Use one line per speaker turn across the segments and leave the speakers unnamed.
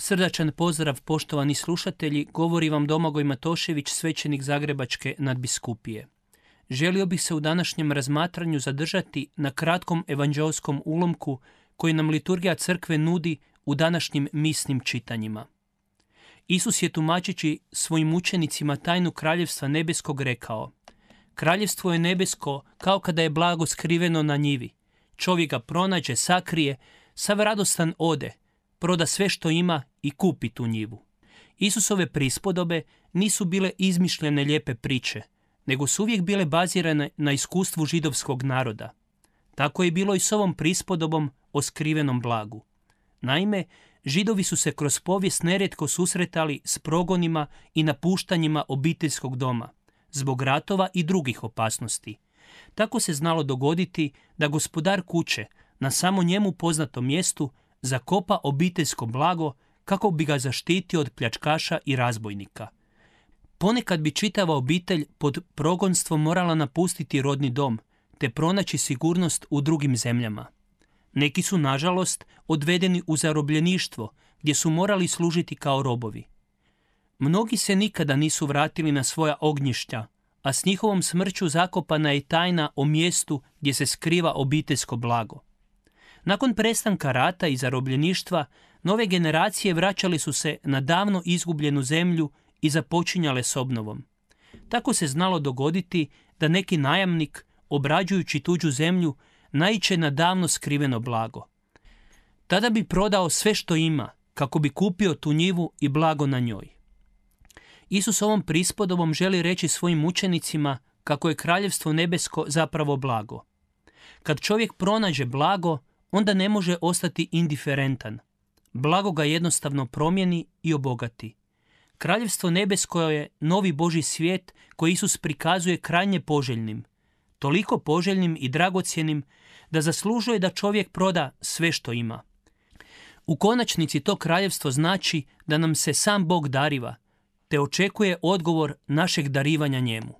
Srdačan pozdrav poštovani slušatelji, govori vam Domagoj Matošević, svećenik Zagrebačke nadbiskupije. Želio bih se u današnjem razmatranju zadržati na kratkom evanđelskom ulomku koji nam liturgija crkve nudi u današnjim misnim čitanjima. Isus je tumačeći svojim učenicima tajnu kraljevstva nebeskog rekao Kraljevstvo je nebesko kao kada je blago skriveno na njivi. Čovjek ga pronađe, sakrije, sav radostan ode, proda sve što ima i kupi tu njivu. Isusove prispodobe nisu bile izmišljene lijepe priče, nego su uvijek bile bazirane na iskustvu židovskog naroda. Tako je bilo i s ovom prispodobom o skrivenom blagu. Naime, židovi su se kroz povijest nerijetko susretali s progonima i napuštanjima obiteljskog doma, zbog ratova i drugih opasnosti. Tako se znalo dogoditi da gospodar kuće na samo njemu poznatom mjestu zakopa obiteljsko blago kako bi ga zaštitio od pljačkaša i razbojnika. Ponekad bi čitava obitelj pod progonstvom morala napustiti rodni dom, te pronaći sigurnost u drugim zemljama. Neki su, nažalost, odvedeni u zarobljeništvo, gdje su morali služiti kao robovi. Mnogi se nikada nisu vratili na svoja ognjišća, a s njihovom smrću zakopana je tajna o mjestu gdje se skriva obiteljsko blago. Nakon prestanka rata i zarobljeništva, nove generacije vraćali su se na davno izgubljenu zemlju i započinjale s obnovom. Tako se znalo dogoditi da neki najamnik, obrađujući tuđu zemlju, naiče na davno skriveno blago. Tada bi prodao sve što ima, kako bi kupio tu njivu i blago na njoj. Isus ovom prispodobom želi reći svojim učenicima kako je kraljevstvo nebesko zapravo blago. Kad čovjek pronađe blago, onda ne može ostati indiferentan. Blago ga jednostavno promijeni i obogati. Kraljevstvo nebesko je novi Boži svijet koji Isus prikazuje krajnje poželjnim. Toliko poželjnim i dragocjenim da zaslužuje da čovjek proda sve što ima. U konačnici to kraljevstvo znači da nam se sam Bog dariva, te očekuje odgovor našeg darivanja njemu.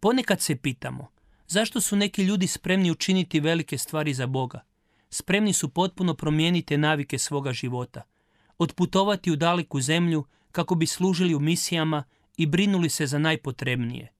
Ponekad se pitamo, zašto su neki ljudi spremni učiniti velike stvari za Boga? Spremni su potpuno promijeniti navike svoga života, otputovati u daleku zemlju kako bi služili u misijama i brinuli se za najpotrebnije.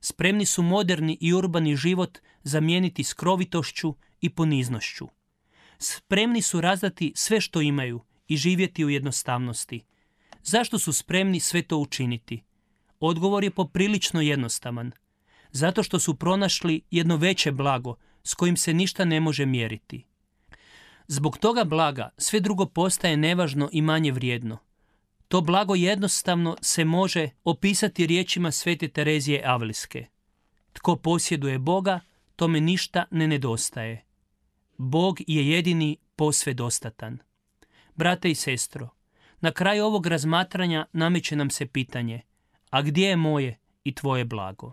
Spremni su moderni i urbani život zamijeniti skrovitošću i poniznošću. Spremni su razdati sve što imaju i živjeti u jednostavnosti. Zašto su spremni sve to učiniti? Odgovor je poprilično jednostavan. Zato što su pronašli jedno veće blago s kojim se ništa ne može mjeriti. Zbog toga blaga sve drugo postaje nevažno i manje vrijedno. To blago jednostavno se može opisati riječima svete Terezije Avliske. Tko posjeduje Boga, tome ništa ne nedostaje. Bog je jedini posve dostatan. Brate i sestro, na kraju ovog razmatranja nameće nam se pitanje, a gdje je moje i tvoje blago?